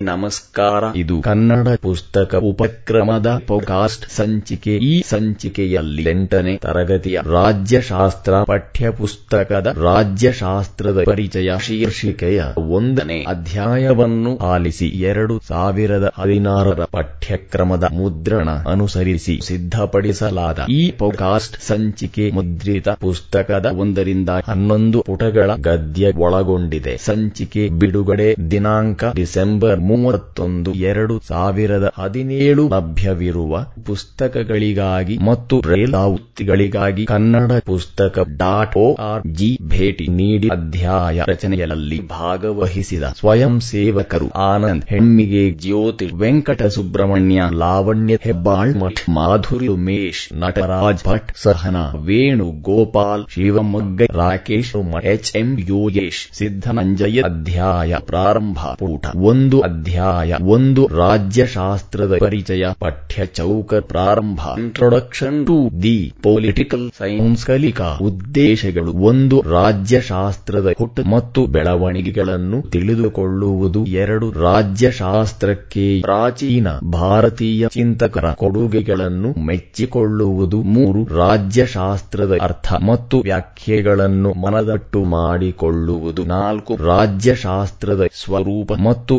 ನಮಸ್ಕಾರ. ಇದು ಕನ್ನಡ ಪುಸ್ತಕ ಉಪಕ್ರಮದ ಪೋಕಾಸ್ಟ್ ಸಂಚಿಕೆ. ಈ ಸಂಚಿಕೆಯಲ್ಲಿ ಎಂಟನೇ ತರಗತಿಯ ರಾಜ್ಯಶಾಸ್ತ್ರ ಪಠ್ಯಪುಸ್ತಕದ ರಾಜ್ಯಶಾಸ್ತ್ರದ ಪರಿಚಯ ಶೀರ್ಷಿಕೆಯ ಒಂದನೇ ಅಧ್ಯಾಯವನ್ನು ಆಲಿಸಿ ಎರಡು ಸಾವಿರದ ಹದಿನಾರರ ಪಠ್ಯಕ್ರಮದ ಮುದ್ರಣ ಅನುಸರಿಸಿ ಸಿದ್ಧಪಡಿಸಲಾದ ಈ ಪೋಕಾಸ್ಟ್ ಸಂಚಿಕೆ ಮುದ್ರಿತ ಪುಸ್ತಕದ ಒಂದರಿಂದ ಹನ್ನೊಂದು ಪುಟಗಳ ಗದ್ಯ ಒಳಗೊಂಡಿದೆ. ಸಂಚಿಕೆ ಬಿಡುಗಡೆ ದಿನಾಂಕ ಡಿಸೆಂಬರ್ ಮೂವತ್ತೊಂದು ಎರಡು ಸಾವಿರದ ಹದಿನೇಳು ಲಭ್ಯವಿರುವ ಪುಸ್ತಕಗಳಿಗಾಗಿ ಮತ್ತು ರೇಲಾವೃತ್ತಿಗಳಿಗಾಗಿ ಕನ್ನಡ ಪುಸ್ತಕ ಡಾಟ್ ಓ ಆರ್ ಜಿ ಭೇಟಿ ನೀಡಿ ಅಧ್ಯಾಯ ರಚನೆಯಲ್ಲಿ ಭಾಗವಹಿಸಿದ ಸ್ವಯಂ ಸೇವಕರು ಆನಂದ್ ಹೆಮ್ಮಿಗೆ ಜ್ಯೋತಿ Venkata Subrahmanya Lavanya Hebbalmath Madhuri Umesh Nataraj Bhat Sahana Venugopal Shivamogga Rakesh H M Yogesh Siddananjaya ಅಧ್ಯಾಯ ಪ್ರಾರಂಭ ಪೂಟ ಒಂದು ಅಧ್ಯಾಯ ಒಂದು ರಾಜ್ಯಶಾಸ್ತ್ರದ ಪರಿಚಯ ಪಠ್ಯ ಚೌಕ ಪ್ರಾರಂಭ. Introduction to the political science ಕಲಿಕಾ ಉದ್ದೇಶಗಳು ಒಂದು ರಾಜ್ಯಶಾಸ್ತ್ರದ ಹುಟ್ಟು ಮತ್ತು ಬೆಳವಣಿಗೆಗಳನ್ನು ತಿಳಿದುಕೊಳ್ಳುವುದು ಎರಡು ರಾಜ್ಯಶಾಸ್ತ್ರಕ್ಕೆ ಪ್ರಾಚೀನ ಭಾರತೀಯ ಚಿಂತಕರ ಕೊಡುಗೆಗಳನ್ನು ಮೆಚ್ಚಿಕೊಳ್ಳುವುದು ಮೂರು ರಾಜ್ಯಶಾಸ್ತ್ರದ ಅರ್ಥ ಮತ್ತು ವ್ಯಾಖ್ಯೆಗಳನ್ನು ಮನದಟ್ಟು ಮಾಡಿಕೊಳ್ಳುವುದು ನಾಲ್ಕು ರಾಜ್ಯಶಾಸ್ತ್ರದ ಸ್ವರೂಪ ಮತ್ತು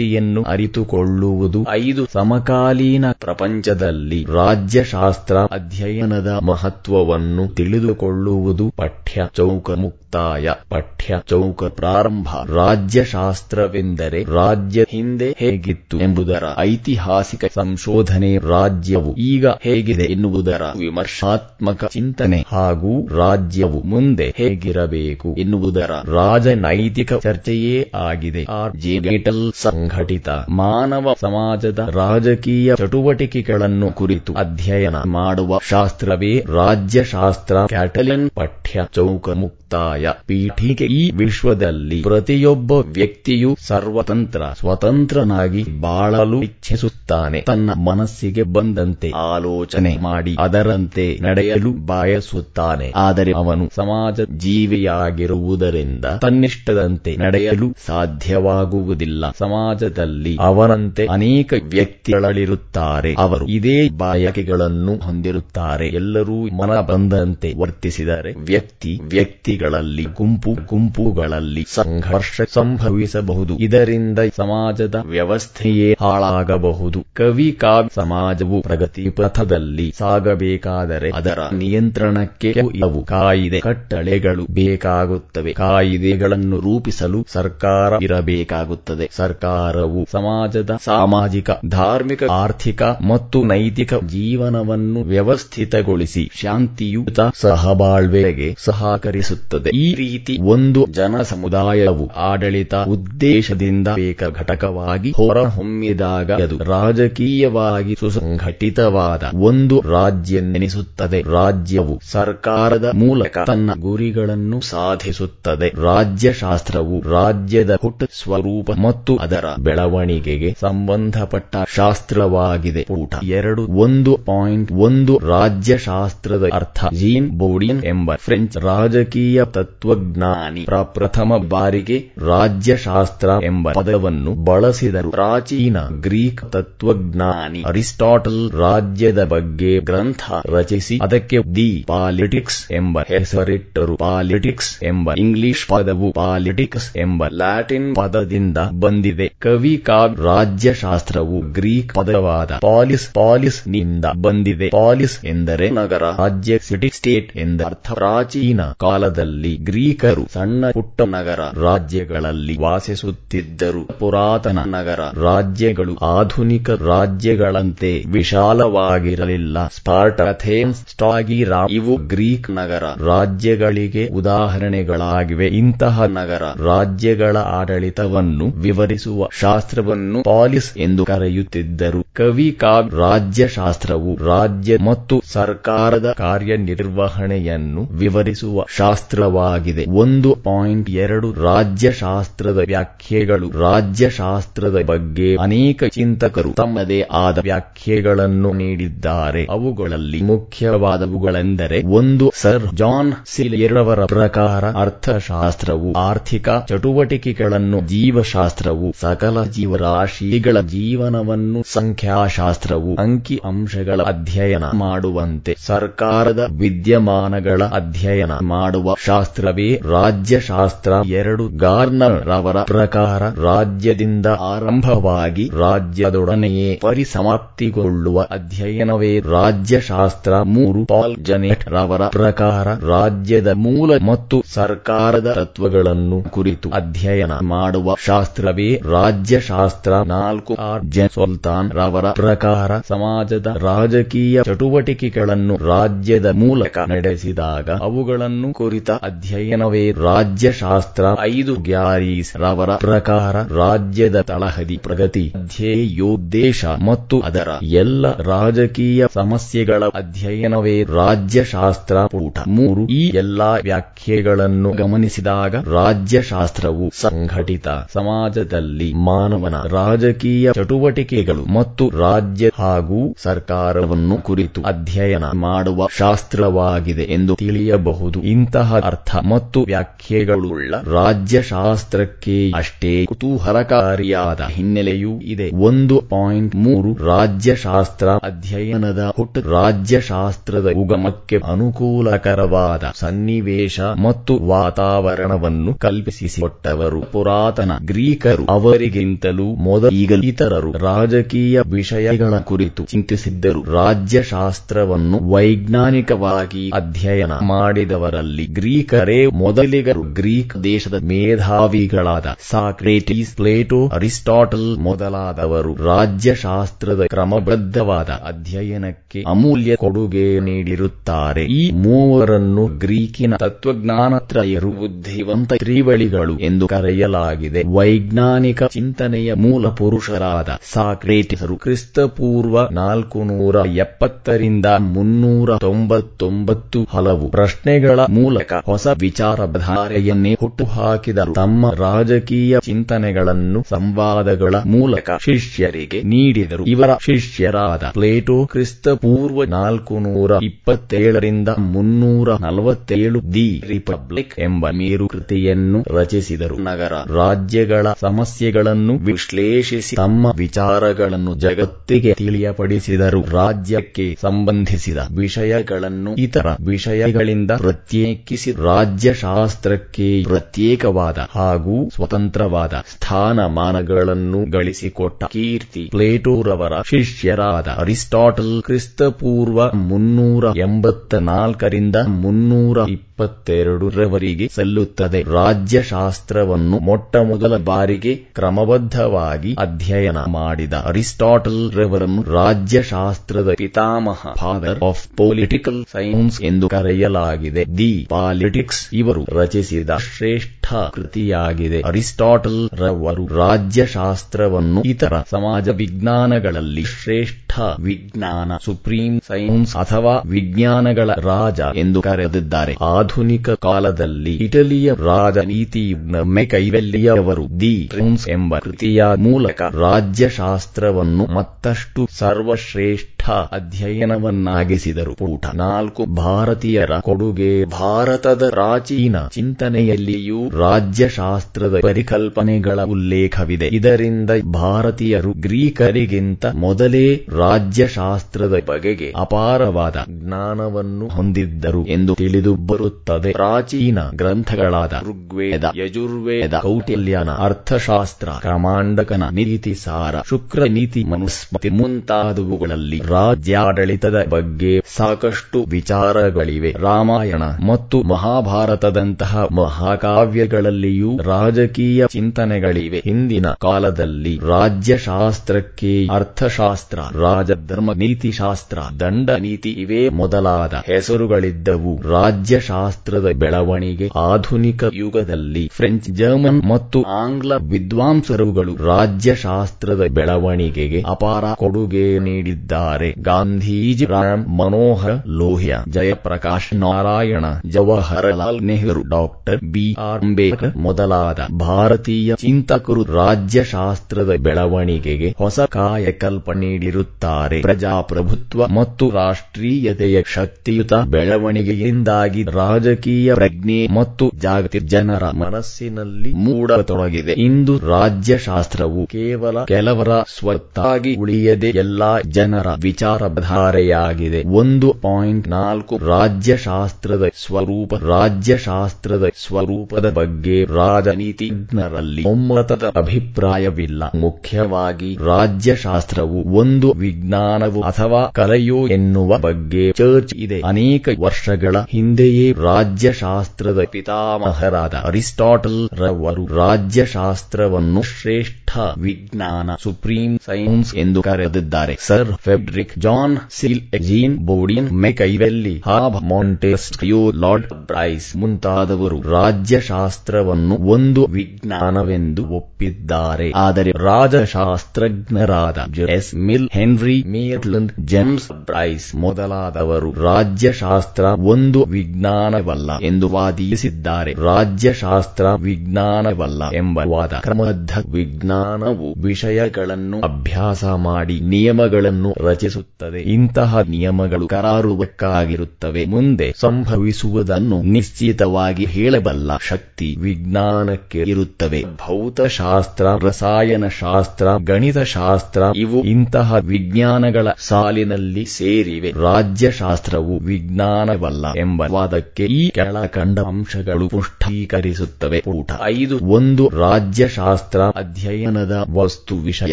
ವ್ಯಾಪ್ತಿಯನ್ನು ಅರಿತುಕೊಳ್ಳುವುದು ಐದು ಸಮಕಾಲೀನ ಪ್ರಪಂಚದಲ್ಲಿ ರಾಜ್ಯಶಾಸ್ತ್ರ ಅಧ್ಯಯನದ ಮಹತ್ವವನ್ನು ತಿಳಿದುಕೊಳ್ಳುವುದು ಪಠ್ಯ ಚೌಕ ಮುಕ್ತಾಯ ಪಠ್ಯ ಚೌಕ ಪ್ರಾರಂಭ. ರಾಜ್ಯಶಾಸ್ತ್ರವೆಂದರೆ ರಾಜ್ಯ ಹಿಂದೆ ಹೇಗಿತ್ತು ಎಂಬುದರ ಐತಿಹಾಸಿಕ ಸಂಶೋಧನೆ ರಾಜ್ಯವು ಈಗ ಹೇಗಿದೆ ಎನ್ನುವುದರ ವಿಮರ್ಶಾತ್ಮಕ ಚಿಂತನೆ ಹಾಗೂ ರಾಜ್ಯವು ಮುಂದೆ ಹೇಗಿರಬೇಕು ಎನ್ನುವುದರ ರಾಜನೈತಿಕ ಚರ್ಚೆಯೇ ಆಗಿದೆ. ಆರ್. ಜೆ. ಸಂಘಟಿತ ಮಾನವ ಸಮಾಜದ ರಾಜಕೀಯ ಚಟುವಟಿಕೆಗಳನ್ನು ಕುರಿತು ಅಧ್ಯಯನ ಮಾಡುವ ಶಾಸ್ತ್ರವೇ ರಾಜ್ಯಶಾಸ್ತ್ರ ಕ್ಯಾಟಲಿನ್ ಪಠ್ಯ ಚೌಕ ಮುಕ್ತಾಯ. ಪೀಠಿಕೆ ಈ ವಿಶ್ವದಲ್ಲಿ ಪ್ರತಿಯೊಬ್ಬ ವ್ಯಕ್ತಿಯು ಸರ್ವತಂತ್ರ, ಸ್ವತಂತ್ರನಾಗಿ ಬಾಳಲು ಇಚ್ಛಿಸುತ್ತಾನೆ. ತನ್ನ ಮನಸ್ಸಿಗೆ ಬಂದಂತೆ ಆಲೋಚನೆ ಮಾಡಿ ಅದರಂತೆ ನಡೆಯಲು ಬಯಸುತ್ತಾನೆ. ಆದರೆ ಅವನು ಸಮಾಜ ಜೀವಿಯಾಗಿರುವುದರಿಂದ ತನ್ನಿಷ್ಟದಂತೆ ನಡೆಯಲು ಸಾಧ್ಯವಾಗುವುದಿಲ್ಲ. ಸಮಾಜದಲ್ಲಿ ಅವರಂತೆ ಅನೇಕ ವ್ಯಕ್ತಿಗಳಲ್ಲಿರುತ್ತಾರೆ. ಅವರು ಇದೇ ಬಯಕೆಗಳನ್ನು ಹೊಂದಿರುತ್ತಾರೆ. ಎಲ್ಲರೂ ಮನ ಬಂದಂತೆ ವರ್ತಿಸಿದರೆ ವ್ಯಕ್ತಿ ವ್ಯಕ್ತಿಗಳಲ್ಲಿ. ಗುಂಪು ಗುಂಪುಗಳಲ್ಲಿ ಸಂಘರ್ಷ ಸಂಭವಿಸಬಹುದು. ಇದರಿಂದ ಸಮಾಜದ ವ್ಯವಸ್ಥೆಯೇ ಹಾಳಾಗಬಹುದು. ಕವಿ ಕಾವ್ಯ ಸಮಾಜವು ಪ್ರಗತಿ ಪಥದಲ್ಲಿ ಸಾಗಬೇಕಾದರೆ ಅದರ ನಿಯಂತ್ರಣಕ್ಕೆ ಇವು ಕಾಯಿದೆ ಕಟ್ಟಳೆಗಳು ಬೇಕಾಗುತ್ತವೆ. ಕಾಯಿದೆಗಳನ್ನು ರೂಪಿಸಲು ಸರ್ಕಾರ ಇರಬೇಕಾಗುತ್ತದೆ. ಸರ್ಕಾರವು ಸಮಾಜದ ಸಾಮಾಜಿಕ, ಧಾರ್ಮಿಕ, ಆರ್ಥಿಕ ಮತ್ತು ನೈತಿಕ ಜೀವನವನ್ನು ವ್ಯವಸ್ಥಿತಗೊಳಿಸಿ ಶಾಂತಿಯುತ ಸಹಬಾಳ್ವೆಗೆ ಸಹಕರಿಸುತ್ತದೆ. ಈ ರೀತಿ ಒಂದು ಜನ ಸಮುದಾಯವು ಆಡಳಿತ ಉದ್ದೇಶದಿಂದ ಏಕ ಘಟಕವಾಗಿ ಹೊರಹೊಮ್ಮಿದಾಗ ಅದು ರಾಜಕೀಯವಾಗಿ ಸುಸಂಘಟಿತವಾದ ಒಂದು ರಾಜ್ಯ ನೆನೆಸುತ್ತದೆ ರಾಜ್ಯವು ಸರ್ಕಾರದ ಮೂಲಕ ತನ್ನ ಗುರಿಗಳನ್ನು ಸಾಧಿಸುತ್ತದೆ. ರಾಜ್ಯಶಾಸ್ತ್ರವು ರಾಜ್ಯದ ಹುಟ್ಟು ಸ್ವರೂಪ ಮತ್ತು ಅದರ ಬೆಳವಣಿಗೆಗೆ ಸಂಬಂಧಪಟ್ಟ ಶಾಸ್ತ್ರವಾಗಿದೆ. ಊಟ ಎರಡು ಒಂದು ಪಾಯಿಂಟ್ ಒಂದು ರಾಜ್ಯಶಾಸ್ತ್ರದ ಅರ್ಥ. ಜೀನ್ ಬೋಡಿಯನ್ ಎಂಬ ಫ್ರೆಂಚ್ ರಾಜಕೀಯ ತತ್ವಜ್ಞಾನಿ ಪ್ರಪ್ರಥಮ ಬಾರಿಗೆ ರಾಜ್ಯಶಾಸ್ತ್ರ ಎಂಬ ಪದವನ್ನು ಬಳಸಿದರು. ಪ್ರಾಚೀನ ಗ್ರೀಕ್ ತತ್ವಜ್ಞಾನಿ ಅರಿಸ್ಟಾಟಲ್ ರಾಜ್ಯದ ಬಗ್ಗೆ ಗ್ರಂಥ ರಚಿಸಿ ಅದಕ್ಕೆ ದಿ ಪಾಲಿಟಿಕ್ಸ್ ಎಂಬ ಹೆಸರಿಟ್ಟರು. ಪಾಲಿಟಿಕ್ಸ್ ಎಂಬ ಇಂಗ್ಲಿಷ್ ಪದವು ಪಾಲಿಟಿಕ್ಸ್ ಎಂಬ ಲ್ಯಾಟಿನ್ ಪದದಿಂದ ಬಂದಿದೆ. ಕವಿ ಕಾವ್ ರಾಜ್ಯಶಾಸ್ತ್ರವು ಗ್ರೀಕ್ ಪದವಾದ ಪಾಲಿಸ್ ಪಾಲಿಸ್ನಿಂದ ಬಂದಿದೆ. ಪಾಲಿಸ್ ಎಂದರೆ ನಗರ, ರಾಜ್ಯ, ಸಿಟಿ, ಸ್ಟೇಟ್ ಎಂದರ್ಥ ಪ್ರಾಚೀನ ಕಾಲದಲ್ಲಿ ಗ್ರೀಕರು ಸಣ್ಣ ಪುಟ್ಟ ನಗರ ರಾಜ್ಯಗಳಲ್ಲಿ ವಾಸಿಸುತ್ತಿದ್ದರು. ಪುರಾತನ ನಗರ ರಾಜ್ಯಗಳು ಆಧುನಿಕ ರಾಜ್ಯಗಳಂತೆ ವಿಶಾಲವಾಗಿರಲಿಲ್ಲ. ಸ್ಪಾರ್ಟ, ಅಥೇನ್ಸ್, ಸ್ಟಾಗಿರಾ ಇವು ಗ್ರೀಕ್ ನಗರ ರಾಜ್ಯಗಳಿಗೆ ಉದಾಹರಣೆಗಳಾಗಿವೆ. ಇಂತಹ ನಗರ ರಾಜ್ಯಗಳ ಆಡಳಿತವನ್ನು ವಿವರಿಸುವ ಶಾಸ್ತ್ರವನ್ನು ಪಾಲಿಸ್ ಎಂದು ಕರೆಯುತ್ತಿದ್ದರು. ಕವಿ ಕಾವ್ಯ ರಾಜ್ಯಶಾಸ್ತ್ರವು ರಾಜ್ಯ ಮತ್ತು ಸರ್ಕಾರದ ಕಾರ್ಯನಿರ್ವಹಣೆಯನ್ನು ವಿವರಿಸುವ ಶಾಸ್ತ್ರವಾಗಿದೆ. ನೀಡಲಾಗಿದೆ ಒಂದು ಪಾಯಿಂಟ್ ಎರಡು ರಾಜ್ಯಶಾಸ್ತ್ರದ ವ್ಯಾಖ್ಯೆಗಳು. ರಾಜ್ಯಶಾಸ್ತ್ರದ ಬಗ್ಗೆ ಅನೇಕ ಚಿಂತಕರು ತಮ್ಮದೇ ಆದ ವ್ಯಾಖ್ಯೆಗಳನ್ನು ನೀಡಿದ್ದಾರೆ. ಅವುಗಳಲ್ಲಿ ಮುಖ್ಯವಾದವುಗಳೆಂದರೆ ಒಂದು ಸರ್ ಜಾನ್ ಸಿಲಿಯರವರ ಪ್ರಕಾರ ಅರ್ಥಶಾಸ್ತ್ರವು ಆರ್ಥಿಕ ಚಟುವಟಿಕೆಗಳನ್ನು ಜೀವಶಾಸ್ತ್ರವು ಸಕಲ ಜೀವರಾಶಿಗಳ ಜೀವನವನ್ನು ಸಂಖ್ಯಾಶಾಸ್ತ್ರವು ಅಂಕಿ ಅಂಶಗಳ ಅಧ್ಯಯನ ಮಾಡುವಂತೆ ಸರ್ಕಾರದ ವಿದ್ಯಮಾನಗಳ ಅಧ್ಯಯನ ಮಾಡುವ ಶಾಸ್ತ್ರವೇ ರಾಜ್ಯಶಾಸ್ತ್ರ ಎರಡು ಗಾರ್ನರ್ ರವರ ಪ್ರಕಾರ ರಾಜ್ಯದಿಂದ ಆರಂಭವಾಗಿ ರಾಜ್ಯದೊಡನೆಯೇ ಪರಿಸಮಾಪ್ತಿಗೊಳ್ಳುವ ಅಧ್ಯಯನವೇ ರಾಜ್ಯಶಾಸ್ತ್ರ ಮೂರು ಪಾಲ್ ಜನೆಟ್ ರವರ ಪ್ರಕಾರ ರಾಜ್ಯದ ಮೂಲ ಮತ್ತು ಸರ್ಕಾರದ ತತ್ವಗಳನ್ನು ಕುರಿತು ಅಧ್ಯಯನ ಮಾಡುವ ಶಾಸ್ತ್ರವೇ ರಾಜ್ಯಶಾಸ್ತ್ರ ನಾಲ್ಕು ಆರ್ ಸುಲ್ತಾನ್ ರವರ ಪ್ರಕಾರ ಸಮಾಜದ ರಾಜಕೀಯ ಚಟುವಟಿಕೆಗಳನ್ನು ರಾಜ್ಯದ ಮೂಲಕ ನಡೆಸಿದಾಗ ಅವುಗಳನ್ನು ಕುರಿತ ಅಧ್ಯಯನವೇ ರಾಜ್ಯಶಾಸ್ತ್ರ ಐದು ಗ್ಯಾರೀಸ್ ರವರ ಪ್ರಕಾರ ರಾಜ್ಯದ ತಳಹದಿ ಪ್ರಗತಿ ಧ್ಯೇಯೋದ್ದೇಶ ಮತ್ತು ಅದರ ಎಲ್ಲ ರಾಜಕೀಯ ಸಮಸ್ಯೆಗಳ ಅಧ್ಯಯನವೇ ರಾಜ್ಯಶಾಸ್ತ್ರ ಪೂಟ ಮೂರು. ಈ ಎಲ್ಲಾ ವ್ಯಾಖ್ಯೆಗಳನ್ನು ಗಮನಿಸಿದಾಗ ರಾಜ್ಯಶಾಸ್ತ್ರವು ಸಂಘಟಿತ ಸಮಾಜದಲ್ಲಿ ಮಾನವನ ರಾಜಕೀಯ ಚಟುವಟಿಕೆಗಳು ಮತ್ತು ರಾಜ್ಯ ಹಾಗೂ ಸರ್ಕಾರವನ್ನು ಕುರಿತು ಅಧ್ಯಯನ ಮಾಡುವ ಶಾಸ್ತ್ರವಾಗಿದೆ ಎಂದು ತಿಳಿಯಬಹುದು. ಇಂತಹ ಅರ್ಥ ಮತ್ತು ವ್ಯಾಖ್ಯೆಗಳುಳ್ಳ ರಾಜ್ಯಶಾಸ್ತ್ರಕ್ಕೆ ಅಷ್ಟೇ ಕುತೂಹಲಕಾರಿಯಾದ ಹಿನ್ನೆಲೆಯೂ ಇದೆ. ಒಂದು ಪಾಯಿಂಟ್ ಮೂರು, ರಾಜ್ಯಶಾಸ್ತ್ರ ಅಧ್ಯಯನದ ಹುಟ್ಟು ರಾಜ್ಯಶಾಸ್ತ್ರದ ಉಗಮಕ್ಕೆ ಅನುಕೂಲಕರವಾದ ಸನ್ನಿವೇಶ ಮತ್ತು ವಾತಾವರಣವನ್ನು ಕಲ್ಪಿಸಿಕೊಟ್ಟವರು. ಪುರಾತನ ಗ್ರೀಕರು ಅವರಿಗಿಂತಲೂ ಮೊದಲ ಇತರರು ರಾಜಕೀಯ ವಿಷಯಗಳ ಕುರಿತು ಚಿಂತಿಸಿದ್ದರು. ರಾಜ್ಯಶಾಸ್ತ್ರವನ್ನು ವೈಜ್ಞಾನಿಕವಾಗಿ ಅಧ್ಯಯನ ಮಾಡಿದವರಲ್ಲಿ ಗ್ರೀಕರೇ ಮೊದಲಿಗರು ಗ್ರೀಕ್ ದೇಶದ ಮೇಧಾವಿಗಳಾದ ಸಾಕ್ರೇಟೀಸ್, ಪ್ಲೇಟೋ, ಅರಿಸ್ಟಾಟಲ್ ಮೊದಲಾದವರು ರಾಜ್ಯಶಾಸ್ತ್ರದ ಕ್ರಮಬದ್ಧವಾದ ಅಧ್ಯಯನಕ್ಕೆ ಅಮೂಲ್ಯ ಕೊಡುಗೆ ನೀಡಿರುತ್ತಾರೆ. ಈ ಮೂವರನ್ನು ಗ್ರೀಕಿನ ತತ್ವಜ್ಞಾನತ್ರಯರು ಬುದ್ಧಿವಂತ ತ್ರಿವಳಿಗಳು ಎಂದು ಕರೆಯಲಾಗಿದೆ. ವೈಜ್ಞಾನಿಕ ಚಿಂತನೆಯ ಮೂಲ ಪುರುಷರಾದ ಸಾಕ್ರೇಟಿಸರು ಕ್ರಿಸ್ತಪೂರ್ವ ನಾಲ್ಕು ನೂರ ಎಪ್ಪತ್ತರಿಂದ ಮುನ್ನೂರ ತೊಂಬತ್ತೊಂಬತ್ತು ಹಲವು ಪ್ರಶ್ನೆಗಳ ಮೂಲಕ ಹೊಸ ವಿಚಾರಧಾರೆಯನ್ನೇ ಹುಟ್ಟುಹಾಕಿದರು. ತಮ್ಮ ರಾಜಕೀಯ ಚಿಂತನೆಗಳನ್ನು ಸಂವಾದಗಳ ಮೂಲಕ ಶಿಷ್ಯರಿಗೆ ನೀಡಿದರು. ಇವರ ಶಿಷ್ಯರಾದ ಪ್ಲೇಟೋ ಕ್ರಿಸ್ತಪೂರ್ವ ನಾಲ್ಕು ನೂರ ಇಪ್ಪತ್ತೇಳರಿಂದ ಮುನ್ನೂರ ನಲವತ್ತೇಳು ದಿ ರಿಪಬ್ಲಿಕ್ ಎಂಬ ಮೇರು ಕೃತಿಯನ್ನು ರಚಿಸಿದರು. ನಗರ ರಾಜ್ಯಗಳ ಸಮಸ್ಯೆಗಳನ್ನು ವಿಶ್ಲೇಷಿಸಿ ತಮ್ಮ ವಿಚಾರಗಳನ್ನು ಜಗತ್ತಿಗೆ ತಿಳಿಯಪಡಿಸಿದರು. ರಾಜ್ಯಕ್ಕೆ ಸಂಬಂಧಿಸಿದ ವಿಷಯಗಳನ್ನು ಇತರ ವಿಷಯಗಳಿಂದ ಪ್ರತ್ಯೇಕಿಸಿ. ರಾಜ್ಯಶಾಸ್ತ್ರಕ್ಕೆ ಪ್ರತ್ಯೇಕವಾದ ಹಾಗೂ ಸ್ವತಂತ್ರವಾದ ಸ್ಥಾನಮಾನಗಳನ್ನು ಗಳಿಸಿಕೊಟ್ಟ ಕೀರ್ತಿ ಪ್ಲೇಟೋರವರ ಶಿಷ್ಯರಾದ ಅರಿಸ್ಟಾಟಲ್ ಕ್ರಿಸ್ತಪೂರ್ವ ಮುನ್ನೂರ ಎಂಬತ್ತ ನಾಲ್ಕರಿಂದ ಮುನ್ನೂರ ಇಪ್ಪತ್ತೆರಡರವರೆಗೆ ಸಲ್ಲುತ್ತದೆ. ರಾಜ್ಯಶಾಸ್ತ್ರವನ್ನು ಮೊಟ್ಟ ಮೊದಲ ಬಾರಿಗೆ ಕ್ರಮಬದ್ಧವಾಗಿ ಅಧ್ಯಯನ ಮಾಡಿದ ಅರಿಸ್ಟಾಟಲ್ ರವರನ್ನು ರಾಜ್ಯಶಾಸ್ತ್ರದ ಪಿತಾಮಹ ಫಾದರ್ ಆಫ್ ಪೊಲಿಟಿಕಲ್ ಸೈನ್ಸ್ ಎಂದು ಕರೆಯಲಾಗಿದೆ. ದಿ ಪಾಲಿಟಿಕ್ಸ್ ಇವರು ರಚಿಸಿದ ಶ್ರೇಷ್ಠ ಕೃತಿಯಾಗಿದೆ. ಅರಿಸ್ಟಾಟಲ್ ರವರು ರಾಜ್ಯಶಾಸ್ತ್ರವನ್ನು ಇತರ ಸಮಾಜ ವಿಜ್ಞಾನಗಳಲ್ಲಿ ಶ್ರೇಷ್ಠ ವಿಜ್ಞಾನ, ಸುಪ್ರೀಂ ಸೈನ್ಸ್ ಅಥವಾ ವಿಜ್ಞಾನಗಳ ರಾಜ ಎಂದು ಕರೆದಿದ್ದಾರೆ. ಆಧುನಿಕ ಕಾಲದಲ್ಲಿ ಇಟಲಿಯ ರಾಜನೀತಿ ಮೆಕೈವೆಲ್ಲಿಯವರು ದಿ ಟ್ರಿಮ್ಸ್ ಎಂಬ ಕೃತಿಯ ಮೂಲಕ ರಾಜ್ಯಶಾಸ್ತ್ರವನ್ನು ಮತ್ತಷ್ಟು ಸರ್ವಶ್ರೇಷ್ಠ ಅಧ್ಯಯನವನ್ನಾಗಿಸಿದರು. ಪೂಟ ನಾಲ್ಕು, ಭಾರತೀಯರ ಕೊಡುಗೆ ಭಾರತದ ಪ್ರಾಚೀನ ಚಿಂತನೆಯಲ್ಲಿಯೂ ರಾಜ್ಯಶಾಸ್ತ್ರದ ಪರಿಕಲ್ಪನೆಗಳ ಉಲ್ಲೇಖವಿದೆ. ಇದರಿಂದ ಭಾರತೀಯರು ಗ್ರೀಕರಿಗಿಂತ ಮೊದಲೇ ರಾಜ್ಯಶಾಸ್ತ್ರದ ಬಗೆಗೆ ಅಪಾರವಾದ ಜ್ಞಾನವನ್ನು ಹೊಂದಿದ್ದರು ಎಂದು ತಿಳಿದು ಬರುತ್ತದೆ. ಪ್ರಾಚೀನ ಗ್ರಂಥಗಳಾದ ಋಗ್ವೇದ, ಯಜುರ್ವೇದ, ಕೌಟಿಲ್ಯನ ಅರ್ಥಶಾಸ್ತ್ರ, ಕ್ರಮಾಂಡಕನ ನೀತಿ ಸಾರ ಶುಕ್ರ ನೀತಿ, ಮನುಸ್ಮತಿ ಮುಂತಾದವುಗಳಲ್ಲಿ ರಾಜ್ಯಾಡಳಿತದ ಬಗ್ಗೆ ಸಾಕಷ್ಟು ವಿಚಾರಗಳಿವೆ. ರಾಮಾಯಣ ಮತ್ತು ಮಹಾಭಾರತದಂತಹ ಮಹಾಕಾವ್ಯಗಳಲ್ಲಿಯೂ ರಾಜಕೀಯ ಚಿಂತನೆಗಳಿವೆ. ಹಿಂದಿನ ಕಾಲದಲ್ಲಿ ರಾಜ್ಯಶಾಸ್ತ್ರಕ್ಕೆ ಅರ್ಥಶಾಸ್ತ್ರ ರಾಜಧರ್ಮ ನೀತಿಶಾಸ್ತ್ರ ದಂಡ ನೀತಿ ಇವೇ ಮೊದಲಾದ ಹೆಸರುಗಳಿದ್ದವು. ರಾಜ್ಯಶಾಸ್ತ್ರದ ಬೆಳವಣಿಗೆ ಆಧುನಿಕ ಯುಗದಲ್ಲಿ ಫ್ರೆಂಚ್, ಜರ್ಮನ್ ಮತ್ತು ಆಂಗ್ಲ ವಿದ್ವಾಂಸರುಗಳು ರಾಜ್ಯಶಾಸ್ತ್ರದ ಬೆಳವಣಿಗೆಗೆ ಅಪಾರ ಕೊಡುಗೆ ನೀಡಿದ್ದಾರೆ. Gandhiji, Ram Manohar Lohia, Jayaprakash Narayan, Jawaharlal Nehru doctor B. R. Ambedkar ಮೊದಲಾದ ಭಾರತೀಯ ಚಿಂತಕರು ರಾಜ್ಯಶಾಸ್ತ್ರದ ಬೆಳವಣಿಗೆಗೆ ಹೊಸ ಕಾಯಕಲ್ಪ ನೀಡಿರುತ್ತಾರೆ. ಪ್ರಜಾಪ್ರಭುತ್ವ ಮತ್ತು ರಾಷ್ಟ್ರೀಯತೆಯ ಶಕ್ತಿಯುತ ಬೆಳವಣಿಗೆಯಿಂದಾಗಿ ರಾಜಕೀಯ ಪ್ರಜ್ಞೆ ಮತ್ತು ಜಾಗತಿಕ ಜನರ ಮನಸ್ಸಿನಲ್ಲಿ ಮೂಡತೊಡಗಿದೆ. ಇಂದು ರಾಜ್ಯಶಾಸ್ತ್ರವು ಕೇವಲ ಕೆಲವರ ಸ್ವತ್ತಾಗಿ ಉಳಿಯದೆ ಎಲ್ಲಾ ಜನರ ವಿಚಾರಧಾರೆಯಾಗಿದೆ. ಒಂದು ಪಾಯಿಂಟ್ ನಾಲ್ಕು ರಾಜ್ಯಶಾಸ್ತ್ರದ ಸ್ವರೂಪ ರಾಜ್ಯಶಾಸ್ತ್ರದ ಸ್ವರೂಪದ ಬಗ್ಗೆ ರಾಜನೀತಿಜ್ಞರಲ್ಲಿ ಒಮ್ಮತದ ಅಭಿಪ್ರಾಯವಿಲ್ಲ. ಮುಖ್ಯವಾಗಿ ರಾಜ್ಯಶಾಸ್ತ್ರವು ಒಂದು ವಿಜ್ಞಾನವು ಅಥವಾ ಕಲೆಯೋ ಎನ್ನುವ ಬಗ್ಗೆ ಚರ್ಚ್ ಇದೆ. ಅನೇಕ ವರ್ಷಗಳ ಹಿಂದೆಯೇ ರಾಜ್ಯಶಾಸ್ತ್ರದ ಪಿತಾಮಹರಾದ ಅರಿಸ್ಟಾಟಲ್ ರವರು ರಾಜ್ಯಶಾಸ್ತ್ರವನ್ನು ಶ್ರೇಷ್ಠ ವಿಜ್ಞಾನ ಸುಪ್ರೀಂ ಸೈನ್ಸ್ ಎಂದು ಕರೆದಿದ್ದಾರೆ. Sir fabric John Seeley Jean Bodin Machiavelli Hobbes Montesquieu Lord Bryce ಮುಂತಾದವರು ರಾಜ್ಯಶಾಸ್ತ್ರವನ್ನು ಒಂದು ವಿಜ್ಞಾನವೆಂದು ಒಪ್ಪಿದ್ದಾರೆ. ಆದರೆ ರಾಜಶಾಸ್ತ್ರಜ್ಞರಾದ S Mill Henry Maitland James Bryce ಮೊದಲಾದವರು ರಾಜ್ಯಶಾಸ್ತ್ರ ಒಂದು ವಿಜ್ಞಾನವಲ್ಲ ಎಂದು ವಾದಿಸಿದ್ದಾರೆ. ರಾಜ್ಯಶಾಸ್ತ್ರ ವಿಜ್ಞಾನವಲ್ಲ ಎಂಬ ವಾದ ಕ್ರಮಬದ್ಧ ವಿಜ್ಞಾನವು ವಿಷಯಗಳನ್ನು ಅಭ್ಯಾಸ ಮಾಡಿ ನಿಯಮಗಳನ್ನು ರಚಿಸುತ್ತದೆ. ಇಂತಹ ನಿಯಮಗಳು ಕರಾರುವಕ್ಕಾಗಿರುತ್ತವೆ. ಮುಂದೆ ಸಂಭವಿಸುವುದನ್ನು ನಿಶ್ಚಿತವಾಗಿ ಹೇಳಬಲ್ಲ ಶಕ್ತಿ ವಿಜ್ಞಾನಕ್ಕೆ ಇರುತ್ತವೆ. ಭೌತಶಾಸ್ತ್ರ, ರಸಾಯನಶಾಸ್ತ್ರ, ಗಣಿತಶಾಸ್ತ್ರ ಇವು ಇಂತಹ ವಿಜ್ಞಾನಗಳ ಸಾಲಿನಲ್ಲಿ ಸೇರಿವೆ. ರಾಜ್ಯಶಾಸ್ತ್ರವು ವಿಜ್ಞಾನವಲ್ಲ ಎಂಬ ವಾದಕ್ಕೆ ಈ ಕೆಳಕಂಡ ಅಂಶಗಳು ಪುಷ್ಟೀಕರಿಸುತ್ತವೆ. ಪುಟ ಐದು. ಒಂದು. ರಾಜ್ಯಶಾಸ್ತ್ರ ಅಧ್ಯಯನದ ವಸ್ತು ವಿಷಯ,